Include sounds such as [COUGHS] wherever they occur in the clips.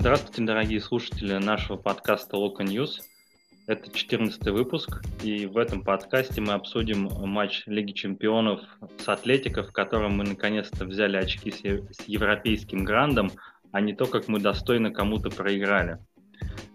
Здравствуйте, дорогие слушатели нашего подкаста Local News. Это 14 выпуск, и в этом подкасте мы обсудим матч Лиги Чемпионов с Атлетико, в котором мы наконец-то взяли очки с европейским грандом, а не то, как мы достойно кому-то проиграли.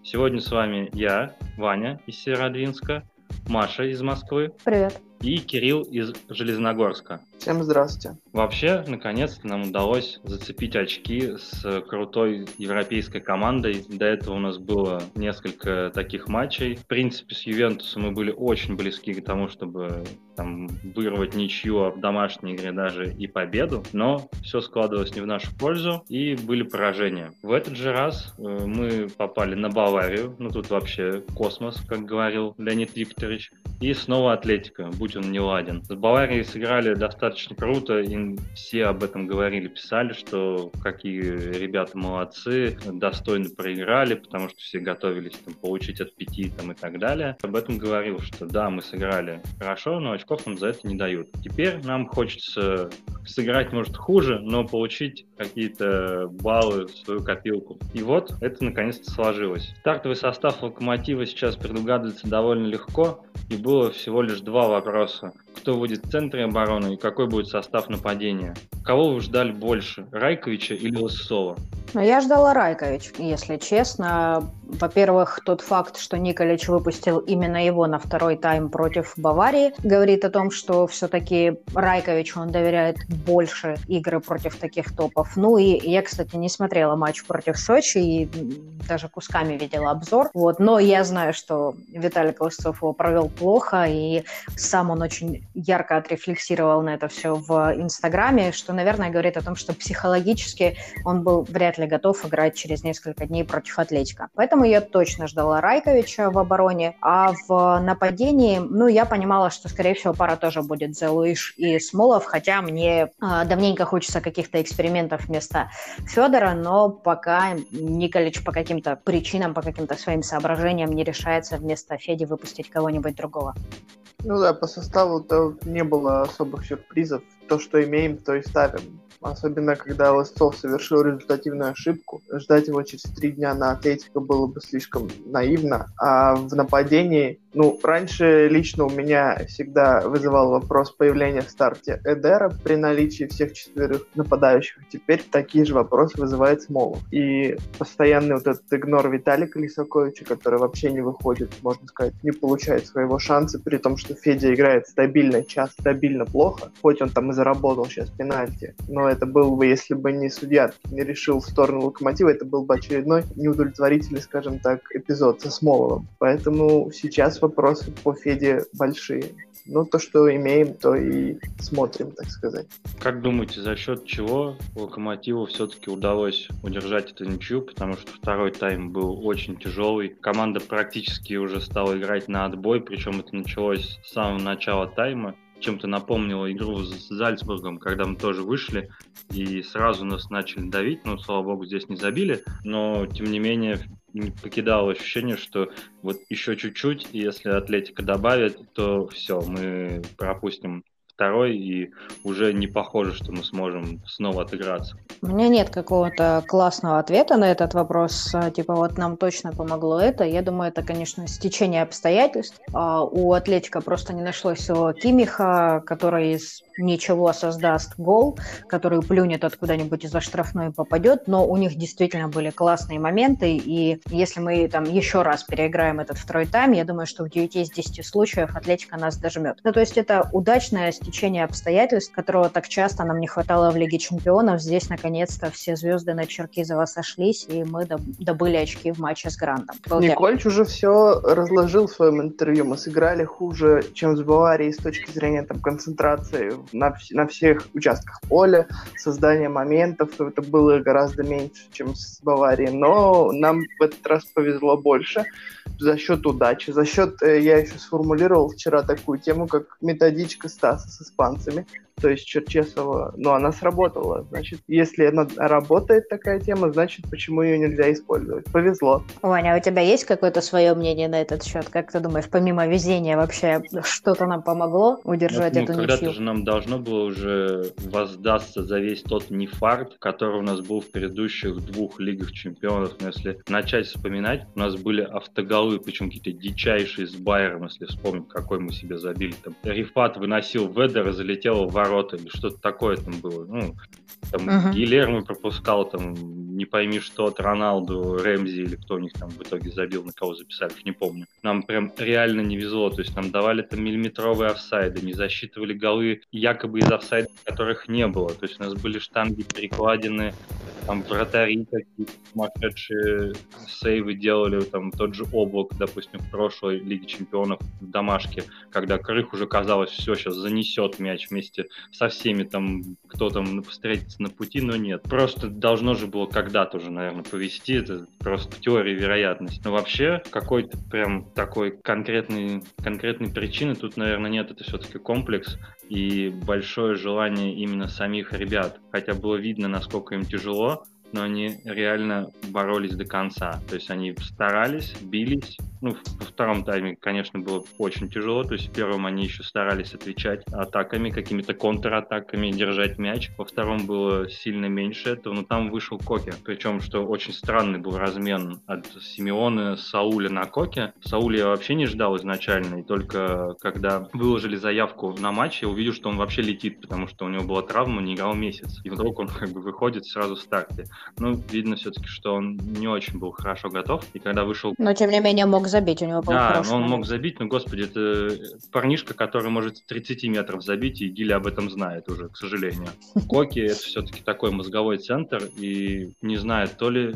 Сегодня с вами я, Ваня из Северодвинска, Маша из Москвы. Привет. И Кирилл из Железногорска. Всем здравствуйте. Вообще, наконец-то нам удалось зацепить очки с крутой европейской командой. До этого у нас было несколько таких матчей. В принципе, с Ювентусом мы были очень близки к тому, чтобы там, вырвать ничью, а в домашней игре даже и победу. Но все складывалось не в нашу пользу, и были поражения. В этот же раз э, мы попали на Баварию. Ну, тут вообще космос, как говорил Леонид Викторович. И снова Атлетика, будь он не ладен. С Баварией сыграли достаточно круто, и все об этом говорили, писали, что какие ребята молодцы, достойно проиграли, потому что все готовились там, получить от пяти там, и так далее. Об этом говорил, что да, мы сыграли хорошо, но очков нам за это не дают. Теперь нам хочется сыграть, может, хуже, но получить какие-то баллы в свою копилку. И вот это наконец-то сложилось. Стартовый состав Локомотива сейчас предугадывается довольно легко, и было всего лишь два вопроса. Кто будет в центре обороны и какой будет состав нападения? Кого вы ждали больше, Райковича или Лысова? Ну, я ждала Райкович, если честно. Во-первых, тот факт, что Николич выпустил именно его на второй тайм против Баварии, говорит о том, что все-таки Райкович он доверяет больше игры против таких топов. Ну и я, кстати, не смотрела матч против Сочи и даже кусками видела обзор. Вот. Но я знаю, что Виталий Колосцов его провел плохо, и сам он очень ярко отрефлексировал на это все в Инстаграме, что, наверное, говорит о том, что психологически он был вряд ли готов играть через несколько дней против Атлетика. Поэтому Поэтому я точно ждала Райковича в обороне. А в нападении, ну, я понимала, что, скорее всего, пара тоже будет Зелуиш и Смолов, хотя мне э, давненько хочется каких-то экспериментов вместо Федора, но пока Николич по каким-то причинам, по каким-то своим соображениям не решается вместо Феди выпустить кого-нибудь другого. Ну да, по составу-то не было особых сюрпризов. То, что имеем, то и ставим. Особенно, когда Лысцов совершил результативную ошибку. Ждать его через три дня на Атлетико было бы слишком наивно. А в нападении ну, раньше лично у меня всегда вызывал вопрос появления в старте Эдера при наличии всех четверых нападающих. Теперь такие же вопросы вызывает Смолов. И постоянный вот этот игнор Виталика Лисаковича, который вообще не выходит, можно сказать, не получает своего шанса, при том, что Федя играет стабильно, часто стабильно плохо, хоть он там и заработал сейчас пенальти. Но это был бы, если бы не судья не решил в сторону Локомотива, это был бы очередной неудовлетворительный, скажем так, эпизод со Смоловым. Поэтому сейчас вопросы по Феде большие. Ну, то, что имеем, то и смотрим, так сказать. Как думаете, за счет чего Локомотиву все-таки удалось удержать эту ничью? Потому что второй тайм был очень тяжелый. Команда практически уже стала играть на отбой, причем это началось с самого начала тайма чем-то напомнило игру с Зальцбургом, когда мы тоже вышли и сразу нас начали давить. Ну, слава богу, здесь не забили, но тем не менее не покидало ощущение, что вот еще чуть-чуть, и если Атлетика добавит, то все, мы пропустим второй, и уже не похоже, что мы сможем снова отыграться. У меня нет какого-то классного ответа на этот вопрос. Типа, вот нам точно помогло это. Я думаю, это, конечно, стечение обстоятельств. А, у Атлетика просто не нашлось своего Кимиха, который из ничего создаст гол, который плюнет откуда-нибудь из-за штрафной и попадет. Но у них действительно были классные моменты. И если мы там еще раз переиграем этот второй тайм, я думаю, что в 9 из 10 случаев Атлетика нас дожмет. Ну, то есть это удачная стечение обстоятельств, которого так часто нам не хватало в Лиге Чемпионов. Здесь, наконец-то, все звезды на Черкизова сошлись, и мы добыли очки в матче с Грантом. Никольч уже все разложил в своем интервью. Мы сыграли хуже, чем с Баварией с точки зрения там, концентрации на, на всех участках поля, создания моментов. Это было гораздо меньше, чем с Баварией. Но нам в этот раз повезло больше за счет удачи, за счет, э, я еще сформулировал вчера такую тему, как методичка Стаса с испанцами. То есть Черчесова, но она сработала. Значит, если она работает такая тема, значит, почему ее нельзя использовать? Повезло. Ваня, а у тебя есть какое-то свое мнение на этот счет? Как ты думаешь, помимо везения вообще что-то нам помогло удержать ну, эту когда-то ничью? же нам должно было уже воздастся за весь тот нефарт, который у нас был в предыдущих двух лигах чемпионов. Но если начать вспоминать, у нас были автоголы, причем какие-то дичайшие с Байером, если вспомнить, какой мы себе забили. Там Рифат выносил Ведер и залетел в ворота, или что-то такое там было. Ну, там Мгм. Гилермо пропускал, там, не пойми что, от Роналду, Рэмзи или кто у них там в итоге забил, на кого записали, не помню. Нам прям реально не везло, то есть нам давали там миллиметровые офсайды, не засчитывали голы якобы из офсайда, которых не было. То есть у нас были штанги, перекладины, там вратари какие-то сумасшедшие сейвы делали, там тот же облак, допустим, в прошлой Лиге Чемпионов в домашке, когда Крых уже казалось, все, сейчас занесет мяч вместе со всеми там, кто там встретится на пути, но нет. Просто должно же было когда-то уже, наверное, повести, это просто теория вероятности. Но вообще какой-то прям такой конкретной, конкретной причины тут, наверное, нет, это все-таки комплекс и большое желание именно самих ребят. Хотя было видно, насколько им тяжело, но они реально боролись до конца. То есть они старались, бились. Ну, во втором тайме, конечно, было очень тяжело. То есть в первом они еще старались отвечать атаками, какими-то контратаками, держать мяч. Во втором было сильно меньше этого, но там вышел Коке. Причем, что очень странный был размен от Симеона Сауля на Коке. Сауля я вообще не ждал изначально, и только когда выложили заявку на матч, я увидел, что он вообще летит, потому что у него была травма, не играл месяц. И вдруг он как бы выходит сразу в старте. Ну, видно все-таки, что он не очень был хорошо готов. И когда вышел Но, тем не менее, мог забить, у него был да, хороший он мог забить, но, господи, это парнишка, который может с 30 метров забить, и Гиля об этом знает уже, к сожалению. Коки — это все-таки такой мозговой центр, и не знаю, то ли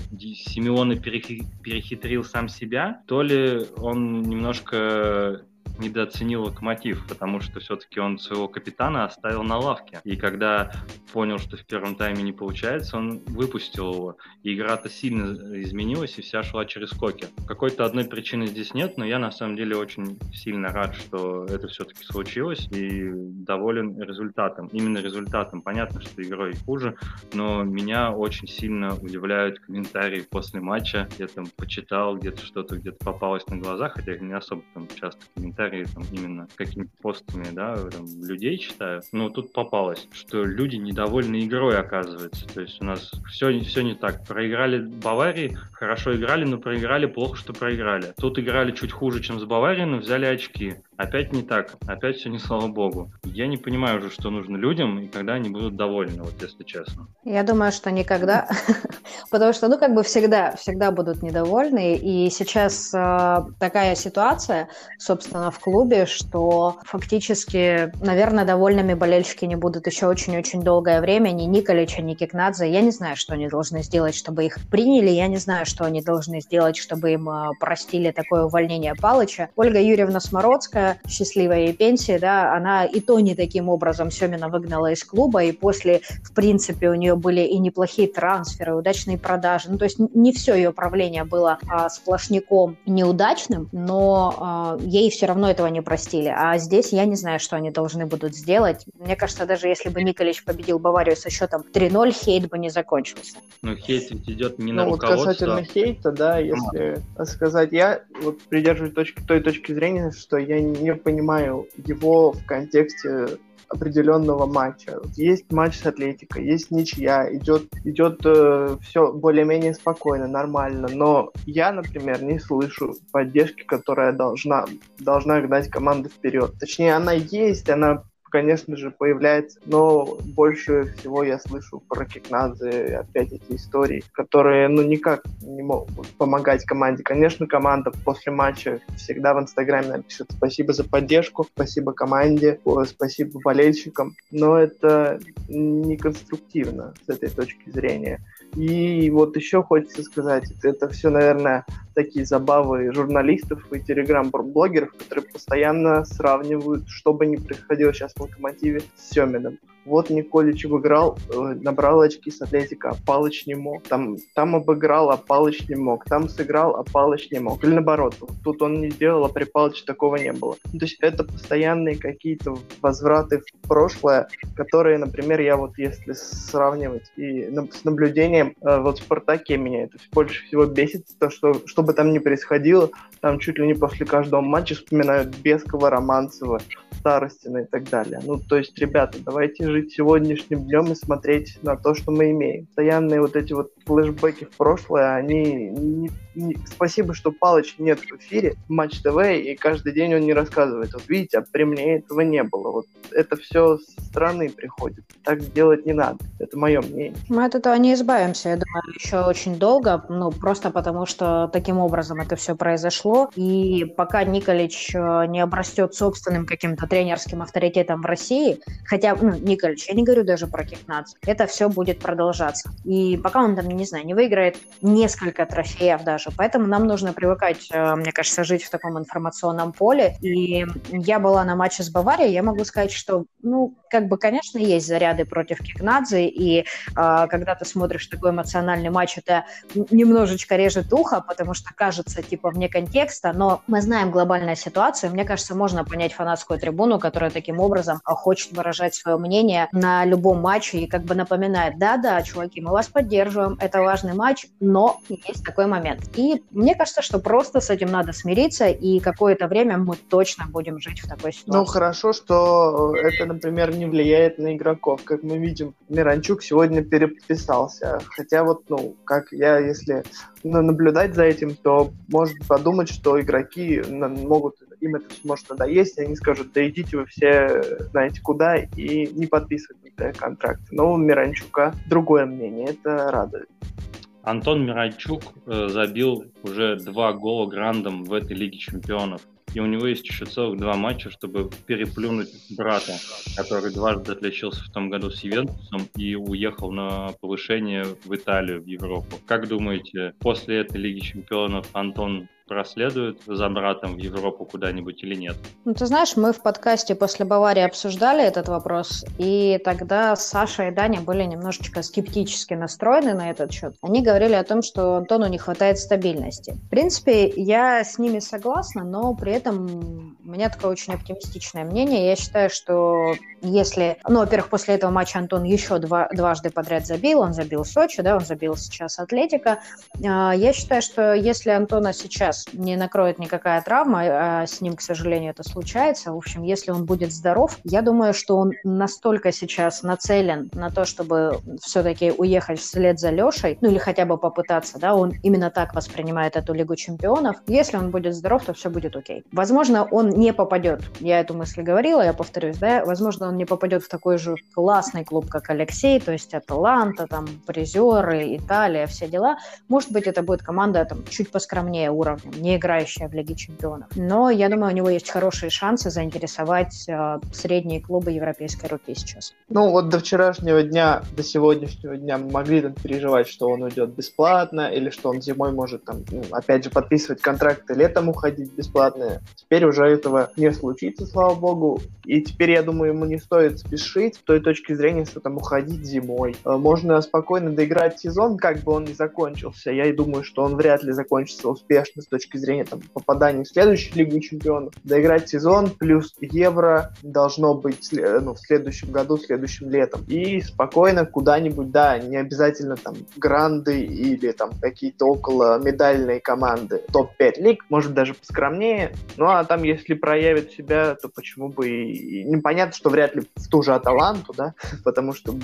перехи- перехитрил сам себя, то ли он немножко недооценил локомотив, потому что все-таки он своего капитана оставил на лавке. И когда понял, что в первом тайме не получается, он выпустил его. И игра-то сильно изменилась, и вся шла через коки. Какой-то одной причины здесь нет, но я на самом деле очень сильно рад, что это все-таки случилось, и доволен результатом. Именно результатом. Понятно, что игрой хуже, но меня очень сильно удивляют комментарии после матча. Я там почитал, где-то что-то где-то попалось на глаза, хотя я не особо там часто комментарии там именно какими-то постами, да, там, людей читаю. Но тут попалось, что люди недовольны игрой, оказывается. То есть у нас все, все не так. Проиграли Баварии, хорошо играли, но проиграли плохо, что проиграли. Тут играли чуть хуже, чем с Баварией, но взяли очки. Опять не так, опять все не слава богу. Я не понимаю уже, что нужно людям и когда они будут довольны, вот если честно. Я думаю, что никогда, [LAUGHS] потому что, ну, как бы всегда, всегда будут недовольны, и сейчас э, такая ситуация, собственно, в клубе, что фактически, наверное, довольными болельщики не будут еще очень-очень долгое время, ни Николича, ни Кикнадзе. Я не знаю, что они должны сделать, чтобы их приняли, я не знаю, что они должны сделать, чтобы им э, простили такое увольнение Палыча. Ольга Юрьевна Смородская, счастливая ей пенсии, да, она и то не таким образом Семина выгнала из клуба, и после, в принципе, у нее были и неплохие трансферы, удачные продажи. Ну, то есть не все ее правление было а, сплошняком неудачным, но а, ей все равно этого не простили. А здесь я не знаю, что они должны будут сделать. Мне кажется, даже если бы Николич победил Баварию со счетом 3-0, хейт бы не закончился. Но хейт ведь идет не на Ну, вот руководство. касательно хейта, да, если сказать, я вот придерживаюсь точки, той точки зрения, что я не понимаю его в контексте определенного матча. Есть матч с Атлетикой, есть ничья, идет, идет все более-менее спокойно, нормально, но я, например, не слышу поддержки, которая должна, должна гнать команду вперед. Точнее, она есть, она конечно же, появляется, но больше всего я слышу про Кикнадзе, опять эти истории, которые, ну, никак не могут помогать команде. Конечно, команда после матча всегда в Инстаграме напишет спасибо за поддержку, спасибо команде, спасибо болельщикам, но это не конструктивно с этой точки зрения. И вот еще хочется сказать, это все, наверное, такие забавы журналистов и телеграм-блогеров, которые постоянно сравнивают, что бы ни происходило сейчас в «Локомотиве» с Семиным. Вот Николич обыграл, э, набрал очки с Атлетика, а Палыч не мог. Там, там обыграл, а Палыч не мог. Там сыграл, а Палыч не мог. Или наоборот, тут он не сделал, а при Палыче такого не было. То есть это постоянные какие-то возвраты в прошлое, которые, например, я вот если сравнивать и с наблюдением, э, вот в Спартаке меня это больше всего бесит, то, что, что бы там ни происходило, там чуть ли не после каждого матча вспоминают Бескова, Романцева, Старостина и так далее. Ну, то есть, ребята, давайте жить сегодняшним днем и смотреть на то, что мы имеем. Постоянные вот эти вот флешбеки в прошлое, они... Не, не... Спасибо, что Палыч нет в эфире Матч ТВ, и каждый день он не рассказывает. Вот видите, а при мне этого не было. Вот это все с стороны приходит. Так делать не надо. Это мое мнение. Мы от этого не избавимся, я думаю, еще очень долго. Ну, просто потому что таким образом это все произошло. И пока Николич э, не обрастет собственным каким-то тренерским авторитетом в России, хотя, ну, Николич, я не говорю даже про Кикнац, это все будет продолжаться. И пока он там, не знаю, не выиграет несколько трофеев даже. Поэтому нам нужно привыкать, э, мне кажется, жить в таком информационном поле. И я была на матче с Баварией, я могу сказать, что, ну, как бы, конечно, есть заряды против Кикнадзе, и э, когда ты смотришь такой эмоциональный матч, это немножечко режет ухо, потому что кажется, типа, вне контекста, но мы знаем глобальную ситуацию, мне кажется, можно понять фанатскую трибуну, которая таким образом хочет выражать свое мнение на любом матче и как бы напоминает, да-да, чуваки, мы вас поддерживаем, это важный матч, но есть такой момент. И мне кажется, что просто с этим надо смириться, и какое-то время мы точно будем жить в такой ситуации. Ну, хорошо, что это, например, не влияет на игроков. Как мы видим, Миранчук сегодня переподписался. Хотя вот, ну, как я, если наблюдать за этим, то может подумать, что игроки могут им это может надоесть, и они скажут, да идите вы все знаете куда, и не подписывать контракты. Но у Миранчука другое мнение, это радует. Антон Миранчук э, забил уже два гола грандом в этой Лиге Чемпионов. И у него есть еще целых два матча, чтобы переплюнуть брата, который дважды отличился в том году с Ювентусом и уехал на повышение в Италию, в Европу. Как думаете, после этой Лиги Чемпионов Антон проследует за братом в Европу куда-нибудь или нет? Ну, ты знаешь, мы в подкасте после Баварии обсуждали этот вопрос, и тогда Саша и Даня были немножечко скептически настроены на этот счет. Они говорили о том, что Антону не хватает стабильности. В принципе, я с ними согласна, но при этом у меня такое очень оптимистичное мнение. Я считаю, что если... Ну, во-первых, после этого матча Антон еще два, дважды подряд забил. Он забил Сочи, да, он забил сейчас Атлетика. Я считаю, что если Антона сейчас не накроет никакая травма, а с ним, к сожалению, это случается, в общем, если он будет здоров, я думаю, что он настолько сейчас нацелен на то, чтобы все-таки уехать вслед за Лешей, ну или хотя бы попытаться, да, он именно так воспринимает эту Лигу Чемпионов. Если он будет здоров, то все будет окей. Возможно, он не попадет, я эту мысль говорила, я повторюсь, да, возможно, он не попадет в такой же классный клуб, как Алексей, то есть Аталанта, там, призеры, Италия, все дела. Может быть, это будет команда там чуть поскромнее уровнем, не играющая в Лиге Чемпионов. Но я думаю, у него есть хорошие шансы заинтересовать э, средние клубы европейской руки сейчас. Ну, вот до вчерашнего дня, до сегодняшнего дня мы могли там переживать, что он уйдет бесплатно, или что он зимой может там, ну, опять же, подписывать контракты, летом уходить бесплатно. Теперь уже этого не случится, слава богу. И теперь, я думаю, ему не стоит спешить с той точки зрения, что там уходить зимой. Э, можно спокойно доиграть сезон, как бы он ни закончился. Я и думаю, что он вряд ли закончится успешно с точки зрения там, попадания в следующую Лигу Чемпионов. Доиграть сезон плюс Евро должно быть ну, в следующем году, следующим летом. И спокойно куда-нибудь, да, не обязательно там гранды или там какие-то около медальные команды. Топ-5 лиг, может даже поскромнее. Ну а там, если проявит себя, то почему бы и... Непонятно, что вряд ли в ту же Аталанту, да, [LAUGHS] потому что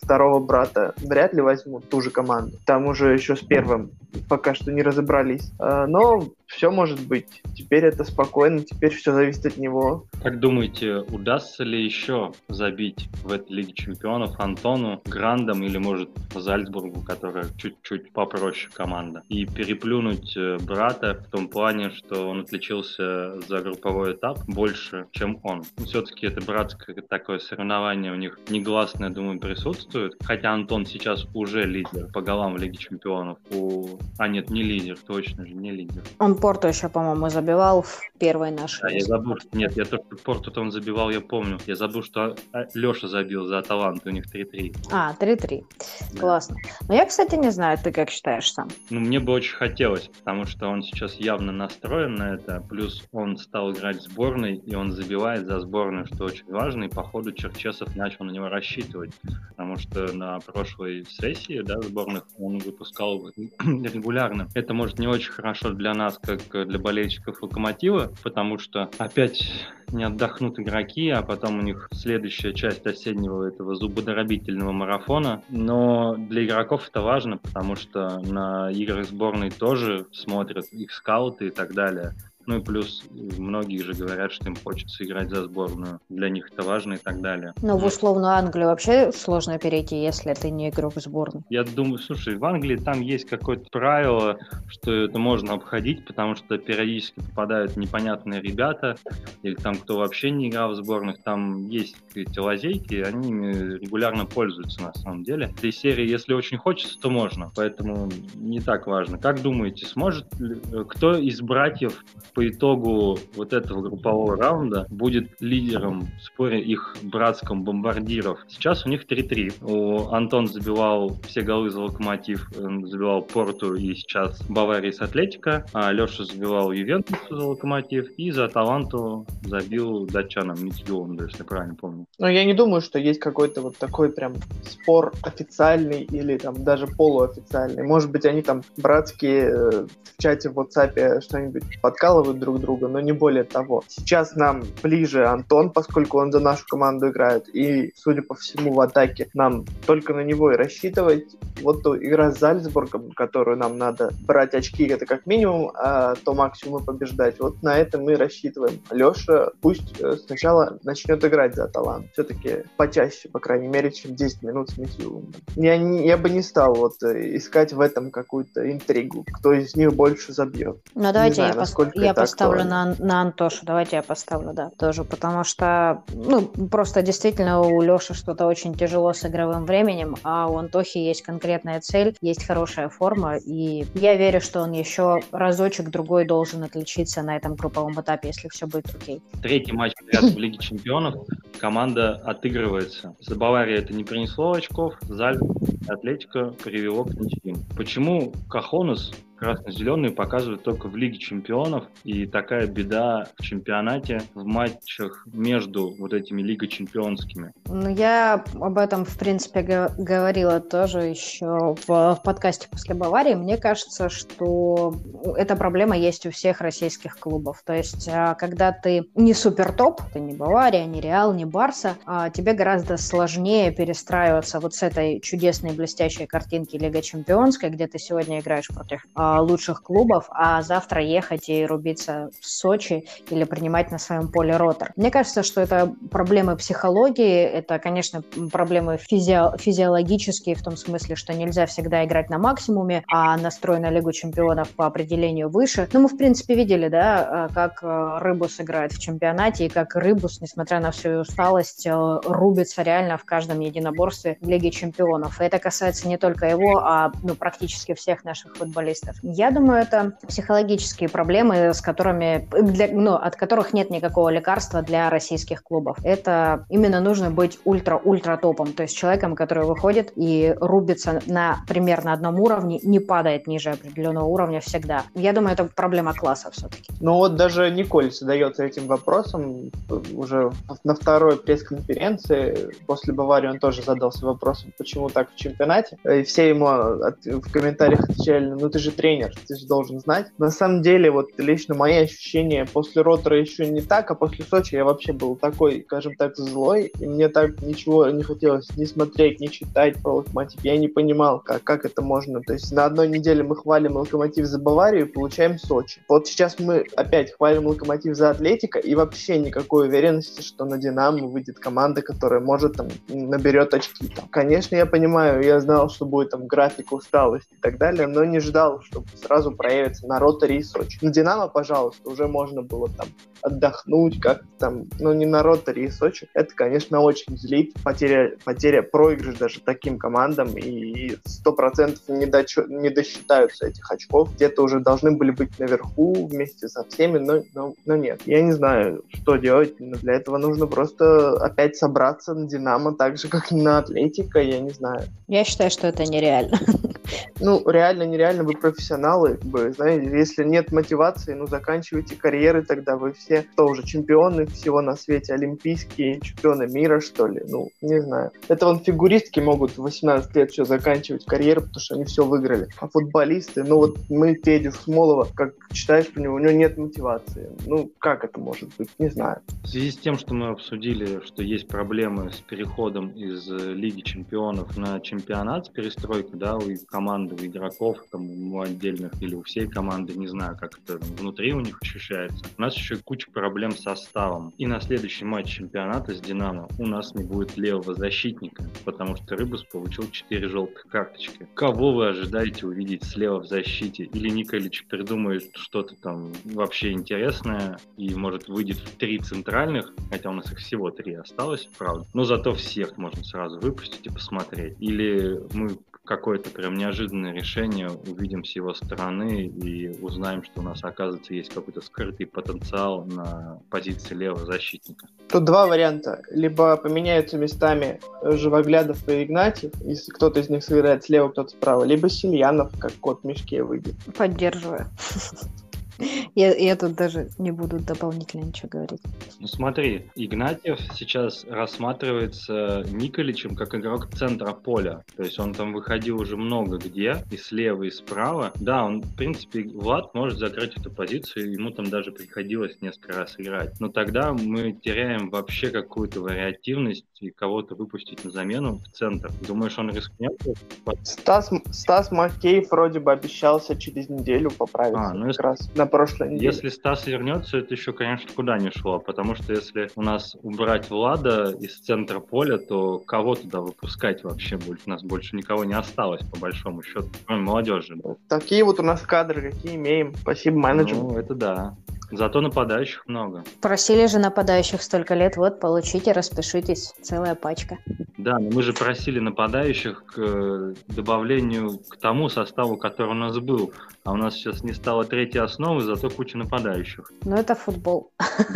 второго брата вряд ли возьмут ту же команду. Там уже еще с первым пока что не разобрались. А, но все может быть. Теперь это спокойно, теперь все зависит от него. Как думаете, удастся ли еще забить в этой Лиге Чемпионов Антону, Грандом или, может, Зальцбургу, которая чуть-чуть попроще команда, и переплюнуть э, брата в том плане, что он отличился за групповой этап больше, чем он. Все-таки это братское такое соревнование у них негласное, думаю, присутствует присутствует, хотя Антон сейчас уже лидер по голам в Лиге Чемпионов. У... А нет, не лидер, точно же, не лидер. Он Порту еще, по-моему, забивал в первой нашей. Да, я забыл, нет, я только Порту-то он забивал, я помню. Я забыл, что а, Леша забил за талант, у них 3-3. А, 3-3. Да. Классно. Но я, кстати, не знаю, ты как считаешь сам? Ну, мне бы очень хотелось, потому что он сейчас явно настроен на это, плюс он стал играть в сборной, и он забивает за сборную, что очень важно, и по ходу Черчесов начал на него рассчитывать, потому что на прошлой сессии, да, сборных он выпускал [COUGHS] регулярно. Это может не очень хорошо для нас, как для болельщиков Локомотива, потому что опять не отдохнут игроки, а потом у них следующая часть осеннего этого зубодоробительного марафона. Но для игроков это важно, потому что на игры сборной тоже смотрят их скауты и так далее. Ну и плюс многие же говорят, что им хочется играть за сборную. Для них это важно и так далее. Но в условную Англию вообще сложно перейти, если ты не игрок сборной. Я думаю, слушай, в Англии там есть какое-то правило, что это можно обходить, потому что периодически попадают непонятные ребята, или там кто вообще не играл в сборных, там есть эти лазейки, они ими регулярно пользуются на самом деле. Этой серии, если очень хочется, то можно, поэтому не так важно. Как думаете, сможет ли, кто из братьев по итогу вот этого группового раунда будет лидером в споре их братском бомбардиров. Сейчас у них 3-3. У Антон забивал все голы за Локомотив, забивал Порту и сейчас Баварии с Атлетика, а Леша забивал Ювентус за Локомотив и за Таланту забил датчанам Митьюланду, если правильно помню. Но я не думаю, что есть какой-то вот такой прям спор официальный или там даже полуофициальный. Может быть, они там братские э, в чате в WhatsApp что-нибудь подкалывают, подкалывают друг друга, но не более того. Сейчас нам ближе Антон, поскольку он за нашу команду играет, и, судя по всему, в атаке нам только на него и рассчитывать. Вот игра с Зальцбургом, которую нам надо брать очки, это как минимум, а то максимум и побеждать. Вот на это мы рассчитываем. Леша пусть э, сначала начнет играть за талант. Все-таки почаще, по крайней мере, чем 10 минут с Митьюлом. Я, не, я бы не стал вот э, искать в этом какую-то интригу, кто из них больше забьет. Ну, давайте знаю, я, пос... я я поставлю на, на Антошу. Давайте я поставлю, да, тоже. Потому что, ну, просто действительно у Леши что-то очень тяжело с игровым временем, а у Антохи есть конкретная цель, есть хорошая форма, и я верю, что он еще разочек-другой должен отличиться на этом групповом этапе, если все будет окей. Третий матч в Лиге Чемпионов команда отыгрывается. За Баварией это не принесло очков, Заль Атлетика привело к ничьим. Почему Кахонус красно-зеленые показывают только в Лиге чемпионов, и такая беда в чемпионате, в матчах между вот этими Лиго чемпионскими. Ну, я об этом, в принципе, говорила тоже еще в, в подкасте после Баварии. Мне кажется, что эта проблема есть у всех российских клубов. То есть, а, когда ты не супер топ, ты не Бавария, не Реал, не Барса, а тебе гораздо сложнее перестраиваться вот с этой чудесной блестящей картинки Лига Чемпионской, где ты сегодня играешь против а, лучших клубов, а завтра ехать и рубиться в Сочи или принимать на своем поле ротор. Мне кажется, что это проблемы психологии, это, конечно, проблемы физи- физиологические в том смысле, что нельзя всегда играть на максимуме, а настрой на Лигу чемпионов по определению выше. Но мы, в принципе, видели, да, как э, Рыбус играет в чемпионате и как Рыбус, несмотря на всю усталость, э, рубится реально в каждом единоборстве в Лиге чемпионов. И это касается не только его, а ну, практически всех наших футболистов. Я думаю, это психологические проблемы, с которыми, для, ну, от которых нет никакого лекарства для российских клубов. Это именно нужно быть ультра-ультра топом, то есть человеком, который выходит и рубится на примерно одном уровне, не падает ниже определенного уровня всегда. Я думаю, это проблема класса все-таки. Ну вот даже Николь задается этим вопросом уже на второй пресс-конференции. После Баварии он тоже задался вопросом, почему так в чемпионате. И все ему в комментариях отвечали, ну ты же тренер, ты же должен знать. На самом деле, вот лично мои ощущения после Ротора еще не так, а после Сочи я вообще был такой, скажем так, злой, и мне так ничего не хотелось ни смотреть, ни читать про Локомотив. Я не понимал, как, как это можно. То есть на одной неделе мы хвалим Локомотив за Баварию и получаем Сочи. Вот сейчас мы опять хвалим Локомотив за Атлетика и вообще никакой уверенности, что на Динамо выйдет команда, которая может там наберет очки. Там. Конечно, я понимаю, я знал, что будет там график усталости и так далее, но не ждал, что сразу проявится на Ротари и Сочи. На Динамо, пожалуйста, уже можно было там отдохнуть, как там, ну, не на роторе и Сочи. Это, конечно, очень злит. Потеря, потеря проигрыш даже таким командам, и сто процентов не, дочу, не досчитаются этих очков. Где-то уже должны были быть наверху вместе со всеми, но, но, но нет. Я не знаю, что делать, но для этого нужно просто опять собраться на Динамо, так же, как и на Атлетика, я не знаю. Я считаю, что это нереально. [LAUGHS] Ну, реально, нереально, вы профессионалы, как бы, знаете, если нет мотивации, ну, заканчивайте карьеры, тогда вы все кто уже чемпионы всего на свете, олимпийские чемпионы мира, что ли, ну, не знаю. Это вон фигуристки могут в 18 лет еще заканчивать карьеру, потому что они все выиграли. А футболисты, ну, вот мы Федю Смолова, как читаешь про него, у него нет мотивации. Ну, как это может быть? Не знаю. В связи с тем, что мы обсудили, что есть проблемы с переходом из э, Лиги чемпионов на чемпионат, с перестройкой, да, у команды, у игроков, там, у отдельных или у всей команды, не знаю, как это внутри у них ощущается. У нас еще куча проблем с составом. И на следующий матч чемпионата с Динамо у нас не будет левого защитника, потому что Рыбус получил 4 желтых карточки. Кого вы ожидаете увидеть слева в защите? Или Николич придумает что-то там вообще интересное и, может, выйдет в три центральных, хотя у нас их всего три осталось, правда. Но зато всех можно сразу выпустить и посмотреть. Или мы какое-то прям неожиданное решение увидим с его стороны и узнаем, что у нас, оказывается, есть какой-то скрытый потенциал на позиции левого защитника. Тут два варианта. Либо поменяются местами Живоглядов и Игнатьев, если кто-то из них сыграет слева, кто-то справа, либо Сильянов, как кот в мешке выйдет. Поддерживаю. [LAUGHS] Я, я тут даже не буду дополнительно ничего говорить. Ну смотри, Игнатьев сейчас рассматривается Николичем как игрок центра поля. То есть он там выходил уже много где, и слева, и справа. Да, он, в принципе, Влад может закрыть эту позицию, ему там даже приходилось несколько раз играть. Но тогда мы теряем вообще какую-то вариативность и кого-то выпустить на замену в центр. Думаешь, он рискнет? Стас, Стас Макеев вроде бы обещался через неделю поправиться. А, ну, как раз на прошлой неделе. Если Стас вернется, это еще, конечно, куда не шло, потому что если у нас убрать Влада из центра поля, то кого туда выпускать вообще будет? У нас больше никого не осталось, по большому счету, кроме молодежи. Такие вот у нас кадры, какие имеем. Спасибо менеджеру. Ну, это да. Зато нападающих много. Просили же нападающих столько лет, вот, получите, распишитесь, целая пачка. Да, но мы же просили нападающих к э, добавлению к тому составу, который у нас был. А у нас сейчас не стало третьей основы, зато куча нападающих. Ну, это футбол.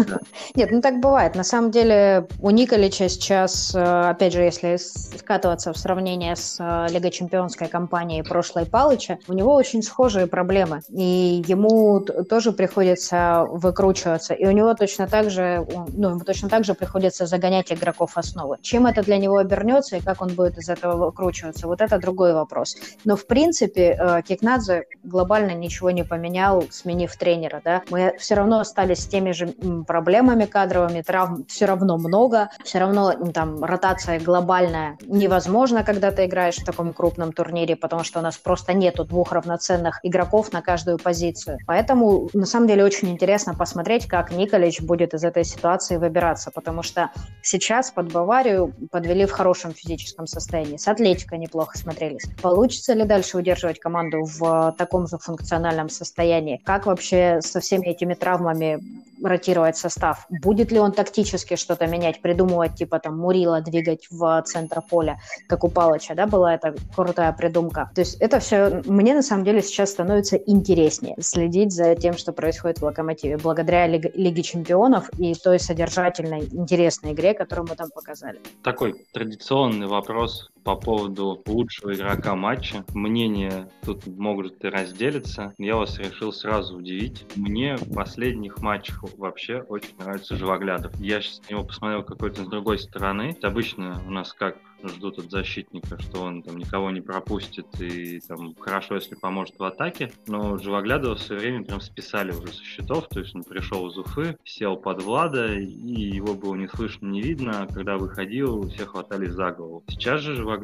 Да. [LAUGHS] Нет, ну так бывает. На самом деле у Николича сейчас, э, опять же, если скатываться в сравнение с э, Лигой Чемпионской кампанией прошлой Палыча, у него очень схожие проблемы. И ему тоже приходится выкручиваться. И у него точно так же, ну, ему точно так же приходится загонять игроков основы. Чем это для него обернется и как он будет из этого выкручиваться, вот это другой вопрос. Но, в принципе, э, Кикнадзе глобально ничего не поменял, сменив тренера, да, мы все равно остались с теми же проблемами кадровыми, травм все равно много, все равно там ротация глобальная невозможна, когда ты играешь в таком крупном турнире, потому что у нас просто нету двух равноценных игроков на каждую позицию. Поэтому, на самом деле, очень интересно посмотреть, как Николич будет из этой ситуации выбираться, потому что сейчас под Баварию подвели в хорошем физическом состоянии. С Атлетико неплохо смотрелись. Получится ли дальше удерживать команду в таком же функциональном состоянии. Как вообще со всеми этими травмами ротировать состав? Будет ли он тактически что-то менять, придумывать, типа там Мурила двигать в центр поля, как у Палыча, да, была эта крутая придумка. То есть это все мне на самом деле сейчас становится интереснее следить за тем, что происходит в Локомотиве, благодаря Лиг- Лиге Чемпионов и той содержательной, интересной игре, которую мы там показали. Такой традиционный вопрос по поводу лучшего игрока матча. Мнения тут могут и разделиться. Я вас решил сразу удивить. Мне в последних матчах вообще очень нравится Живоглядов. Я сейчас на него посмотрел какой-то с другой стороны. Обычно у нас как ждут от защитника, что он там никого не пропустит и там хорошо, если поможет в атаке. Но Живоглядова все время прям списали уже со счетов, то есть он пришел из Уфы, сел под Влада, и его было не слышно, не видно. А когда выходил, все хватались за голову. Сейчас же Живоглядов,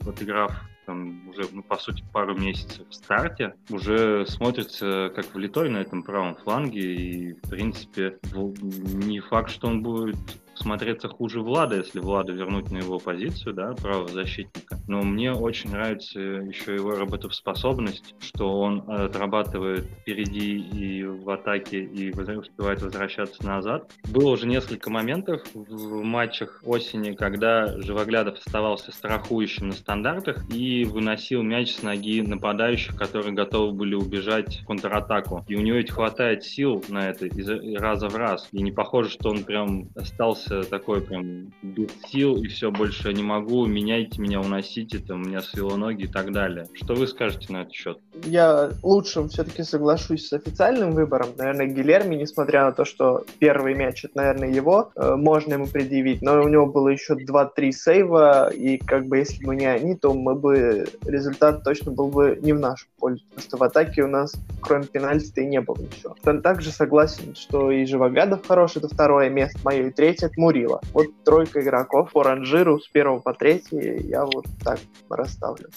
вот играв там уже, ну, по сути, пару месяцев в старте, уже смотрится как влитой на этом правом фланге, и, в принципе, не факт, что он будет смотреться хуже Влада, если Влада вернуть на его позицию, да, правого защитника. Но мне очень нравится еще его работоспособность, что он отрабатывает впереди и в атаке, и успевает возвращаться назад. Было уже несколько моментов в матчах осени, когда Живоглядов оставался страхующим на стандартах и выносил мяч с ноги нападающих, которые готовы были убежать в контратаку. И у него ведь хватает сил на это из раза в раз. И не похоже, что он прям остался остался такой прям без сил и все, больше не могу, меняйте меня, уносите, там, меня свело ноги и так далее. Что вы скажете на этот счет? Я лучше все-таки соглашусь с официальным выбором. Наверное, Гилерми, несмотря на то, что первый мяч, это, наверное, его, э, можно ему предъявить, но у него было еще 2-3 сейва, и как бы если бы не они, то мы бы результат точно был бы не в нашу пользу. Потому что в атаке у нас, кроме пенальти, и не было ничего. Также согласен, что и Живоглядов хороший, это второе место мое, и третье Мурила. Вот тройка игроков по ранжиру с первого по третий я вот так расставлю.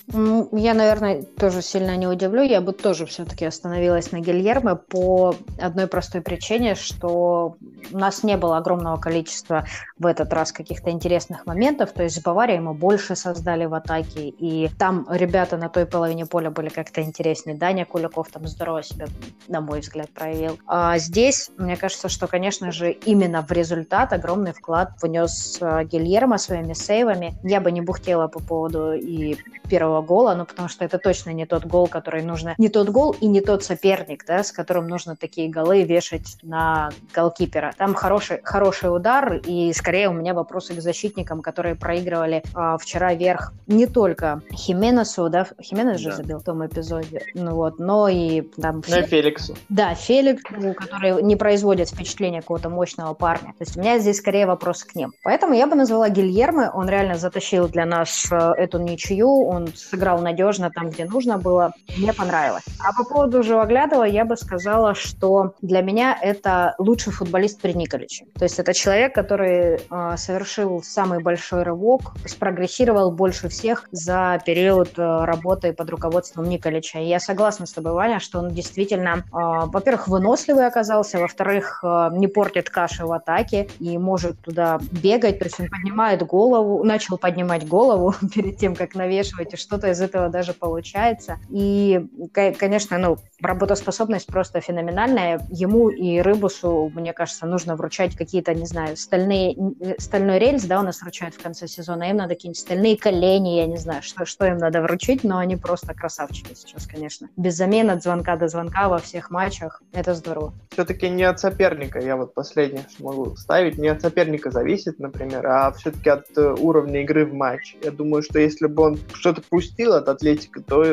Я, наверное, тоже сильно не удивлю. Я бы тоже все-таки остановилась на Гильермо по одной простой причине, что у нас не было огромного количества в этот раз каких-то интересных моментов. То есть с Баварией мы больше создали в атаке, и там ребята на той половине поля были как-то интереснее. Даня Куликов там здорово себя, на мой взгляд, проявил. А здесь, мне кажется, что, конечно же, именно в результат огромный огромный вклад внес э, Гильермо своими сейвами. Я бы не бухтела по поводу и первого гола, ну, потому что это точно не тот гол, который нужно... Не тот гол и не тот соперник, да, с которым нужно такие голы вешать на голкипера. Там хороший, хороший удар, и скорее у меня вопросы к защитникам, которые проигрывали а, вчера вверх не только Хименесу, да, Хименес же да. забил в том эпизоде, ну вот, но и там... Ну и Феликсу. Да, Феликсу, который не производит впечатления какого-то мощного парня. То есть у меня здесь скорее вопрос к ним. Поэтому я бы назвала Гильермо, он реально затащил для нас э, эту ничью, он сыграл надежно там, где нужно было. Мне понравилось. А по поводу Живоглядова я бы сказала, что для меня это лучший футболист при Николиче. То есть это человек, который э, совершил самый большой рывок, спрогрессировал больше всех за период э, работы под руководством Николича. И я согласна с тобой, Ваня, что он действительно, э, во-первых, выносливый оказался, во-вторых, э, не портит каши в атаке и может туда бегать, то есть он поднимает голову, начал поднимать голову [LAUGHS] перед тем, как навешивать и что-то из этого даже получается. И, конечно, ну, работоспособность просто феноменальная. Ему и Рыбусу, мне кажется, нужно вручать какие-то, не знаю, стальные, стальной рельс, да, у нас вручают в конце сезона, им надо какие-нибудь стальные колени, я не знаю, что, что им надо вручить, но они просто красавчики сейчас, конечно. Без замен от звонка до звонка во всех матчах, это здорово. Все-таки не от соперника, я вот последнее, что могу ставить, не от соперника зависит, например, а все-таки от э, уровня игры в матче. Я думаю, что если бы он что-то пустил от Атлетика, то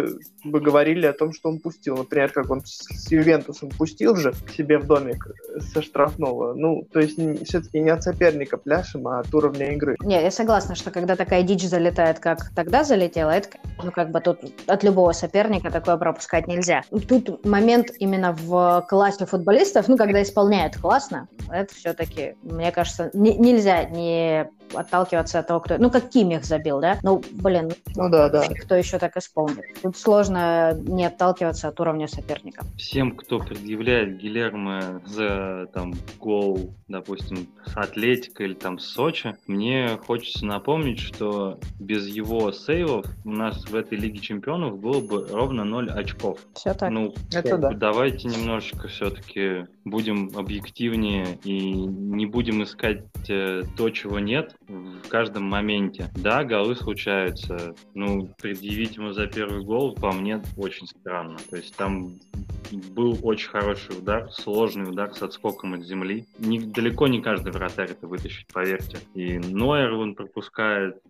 бы говорили о том, что он пустил. Например, как он с Ювентусом пустил же к себе в домик со штрафного. Ну, то есть все-таки не от соперника пляшем, а от уровня игры. Не, я согласна, что когда такая дичь залетает, как тогда залетела, это, ну, как бы тут от любого соперника такое пропускать нельзя. Тут момент именно в классе футболистов, ну, когда исполняют классно, это все-таки, мне кажется, не, нельзя не отталкиваться от того, кто... Ну, как Кимих забил, да? Ну, блин, ну, да, да. кто еще так исполнит? Тут сложно не отталкиваться от уровня соперника. Всем, кто предъявляет Гилермо за там гол, допустим, с Атлетика или там с Сочи, мне хочется напомнить, что без его сейвов у нас в этой Лиге Чемпионов было бы ровно 0 очков. Все так. Ну, Это да. давайте немножечко все-таки будем объективнее и не будем искать то, чего нет в каждом моменте. Да, голы случаются. Ну, предъявить ему за первый гол, по мне, очень странно. То есть там был очень хороший удар, сложный удар с отскоком от земли. Не, далеко не каждый вратарь это вытащит, поверьте. И Нойер он пропускает,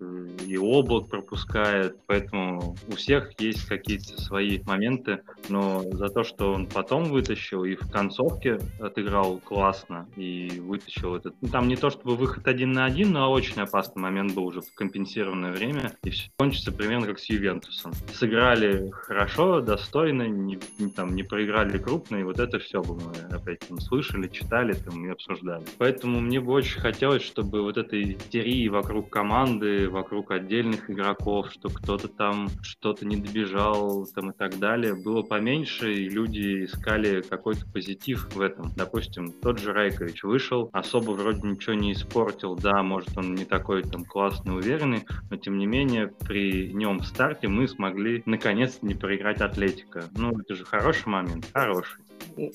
и Облак пропускает, поэтому у всех есть какие-то свои моменты, но за то, что он потом вытащил и в концовке отыграл классно и вытащил этот... Ну, там не то чтобы выход один на один, но очень опасный момент был уже в компенсированное время, и все кончится примерно как с Ювентусом. Сыграли хорошо, достойно, не, не, там, не проиграли крупно, и вот это все бы мы опять там слышали, читали там и обсуждали. Поэтому мне бы очень хотелось, чтобы вот этой истерии вокруг команды, вокруг отдельных игроков, что кто-то там что-то не добежал там, и так далее, было поменьше, и люди искали какой-то позитив в этом. Допустим, тот же Райкович вышел, особо вроде ничего не испортил, да, может он не такой там классный, уверенный, но тем не менее при нем в старте мы смогли наконец-то не проиграть Атлетика. Ну, это же хороший момент, хороший.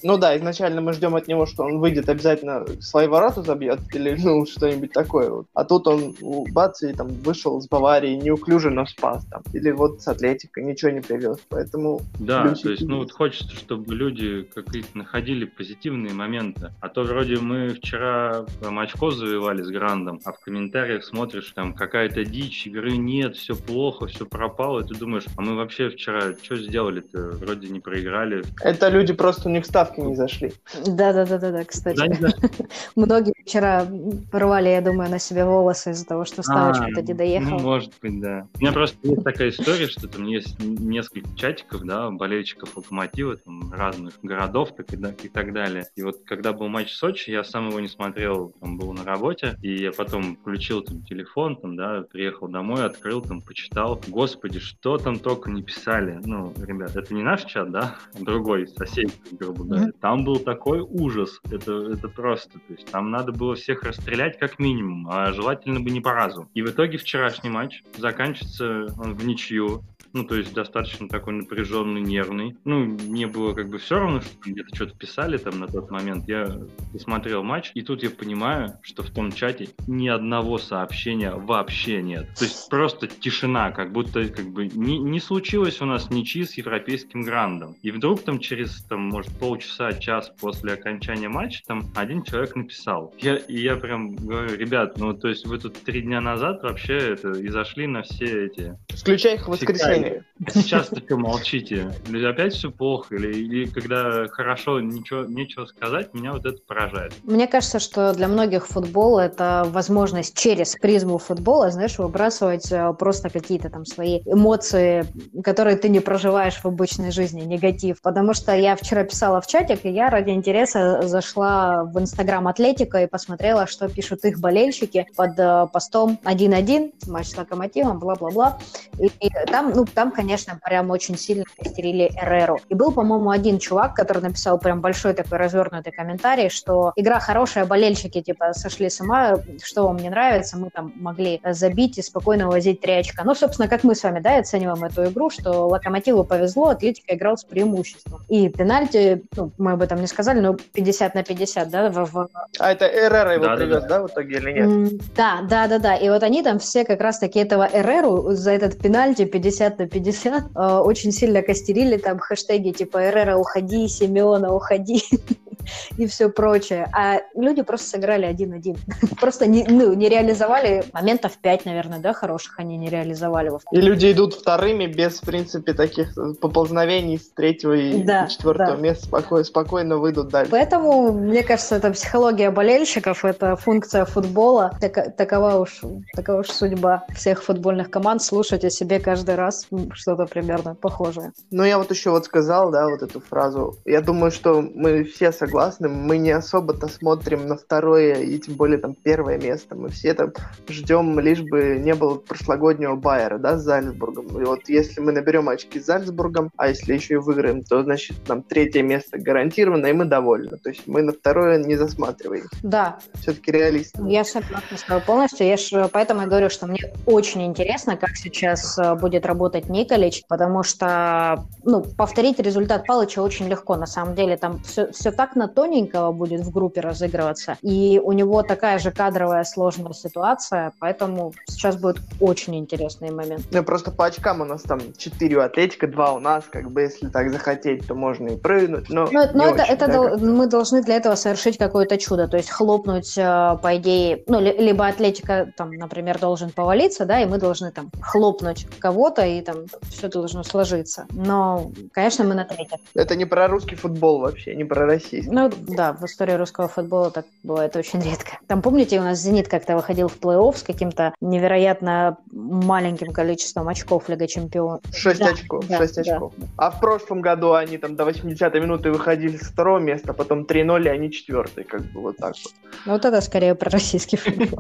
Ну да, изначально мы ждем от него, что он выйдет обязательно свои ворота забьет или ну что-нибудь такое. Вот. А тут он бац и там вышел с Баварии неуклюже, но спас там. Или вот с Атлетикой ничего не привез. Поэтому... Да, то есть, ну вот хочется, чтобы люди какие-то находили позитивные моменты. А то вроде мы вчера там очко завивали с Грандом, а в комментариях смотришь, там какая-то дичь, игры нет, все плохо, все пропало, и ты думаешь, а мы вообще вчера что сделали-то? Вроде не проиграли. Это люди просто у них ставки не зашли. Да-да-да-да, кстати. [LAUGHS] Многие вчера порвали, я думаю, на себе волосы из-за того, что ставочка-то не доехала. Ну, может быть, да. У меня просто есть такая история, что там есть несколько чатиков, да, болельщиков Локомотива, там, разных городов так и, да, и так далее. И вот когда был матч в Сочи, я сам его не смотрел, там, был на работе, и я потом включил там телефон, там, да, приехал домой, открыл, там, почитал. Господи, что там только не писали. Ну, ребят, это не наш чат, да, а другой, соседний, Mm-hmm. Там был такой ужас, это, это просто, то есть там надо было всех расстрелять как минимум, а желательно бы не по разу. И в итоге вчерашний матч заканчивается он в ничью ну, то есть достаточно такой напряженный, нервный. Ну, мне было как бы все равно, что где-то что-то писали там на тот момент. Я посмотрел матч, и тут я понимаю, что в том чате ни одного сообщения вообще нет. То есть просто тишина, как будто как бы не, не случилось у нас ничьи с европейским грандом. И вдруг там через, там, может, полчаса, час после окончания матча там один человек написал. Я, и я прям говорю, ребят, ну, то есть вы тут три дня назад вообще это и зашли на все эти... Включай их воскресенье отношения. Сейчас таки молчите. Или опять все плохо, или, или когда хорошо, ничего, нечего сказать, меня вот это поражает. Мне кажется, что для многих футбол — это возможность через призму футбола, знаешь, выбрасывать э, просто какие-то там свои эмоции, которые ты не проживаешь в обычной жизни, негатив. Потому что я вчера писала в чатик, и я ради интереса зашла в Инстаграм Атлетика и посмотрела, что пишут их болельщики под э, постом 1-1, матч с Локомотивом, бла-бла-бла. И там, ну, там, конечно, прям очень сильно костерили Эреру. И был, по-моему, один чувак, который написал прям большой такой развернутый комментарий, что игра хорошая, болельщики типа сошли с ума, что вам не нравится, мы там могли забить и спокойно возить три очка. Ну, собственно, как мы с вами, да, оцениваем эту игру, что Локомотиву повезло, Атлетика играл с преимуществом. И пенальти, ну, мы об этом не сказали, но 50 на 50, да, в... в... А это Эрера его да, привез, да, да. да, в итоге или нет? Да, да, да, да. И вот они там все как раз-таки этого Эреру за этот пенальти 50 на 50 э, очень сильно костерили там хэштеги типа «Эрера, уходи», «Симеона, уходи» [LAUGHS] и все прочее. А люди просто сыграли один-один. [LAUGHS] Просто не, ну, не реализовали моментов пять, наверное, да, хороших они не реализовали. И люди идут вторыми без, в принципе, таких поползновений с третьего и да, четвертого да. места спокойно, спокойно выйдут дальше. Поэтому, мне кажется, это психология болельщиков, это функция футбола. Так, такова, уж, такова уж судьба всех футбольных команд слушать о себе каждый раз что-то примерно похожее. Ну, я вот еще вот сказал, да, вот эту фразу. Я думаю, что мы все согласны, мы не особо-то смотрим на второе и тем более там первое место. Мы все там ждем, лишь бы не было прошлогоднего Байера, да, с Зальцбургом. И вот если мы наберем очки с Зальцбургом, а если еще и выиграем, то, значит, нам третье место гарантировано, и мы довольны. То есть мы на второе не засматриваем. Да. Все-таки реалисты. Я согласна с тобой полностью. Я ж поэтому и говорю, что мне очень интересно, как сейчас э, будет работать Николич, потому что, ну, повторить результат Палыча очень легко. На самом деле там все, все так на тоненького будет в группе разыгрываться. И у него такая же кадровая сложная ситуация, поэтому сейчас будет очень интересный момент. Ну, просто по очкам у нас там 4 у Атлетика, 2 у нас, как бы, если так захотеть, то можно и прыгнуть, но Но, но это, очень, это да, дол- мы должны для этого совершить какое-то чудо, то есть хлопнуть, э, по идее, ну, ли, либо Атлетика, там, например, должен повалиться, да, и мы должны там хлопнуть кого-то, и там все должно сложиться. Но, конечно, мы на третьем. Это не про русский футбол вообще, не про российский. Ну, да, в истории русского футбола так бывает очень редко. Там, помните, у нас «Зенит» как-то выходил в плей-офф с каким-то невероятно маленьким количеством очков Лига Чемпионов. Шесть да, очков, да, шесть очков. Да. А в прошлом году они там до 80-й минуты выходили с второго места, потом 3-0, и они четвертый, как бы вот так вот. Ну, вот это скорее про российский футбол.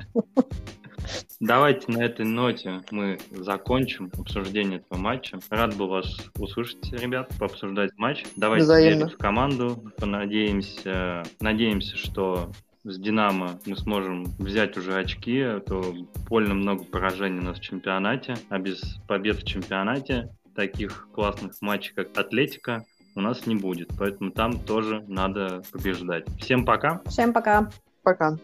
Давайте на этой ноте мы закончим обсуждение этого матча. Рад был вас услышать, ребят, пообсуждать матч. Давайте Взаимно. верить в команду. Понадеемся, надеемся, что с Динамо мы сможем взять уже очки, а то больно много поражений у нас в чемпионате, а без побед в чемпионате таких классных матчей, как Атлетика, у нас не будет. Поэтому там тоже надо побеждать. Всем пока! Всем пока. Пока.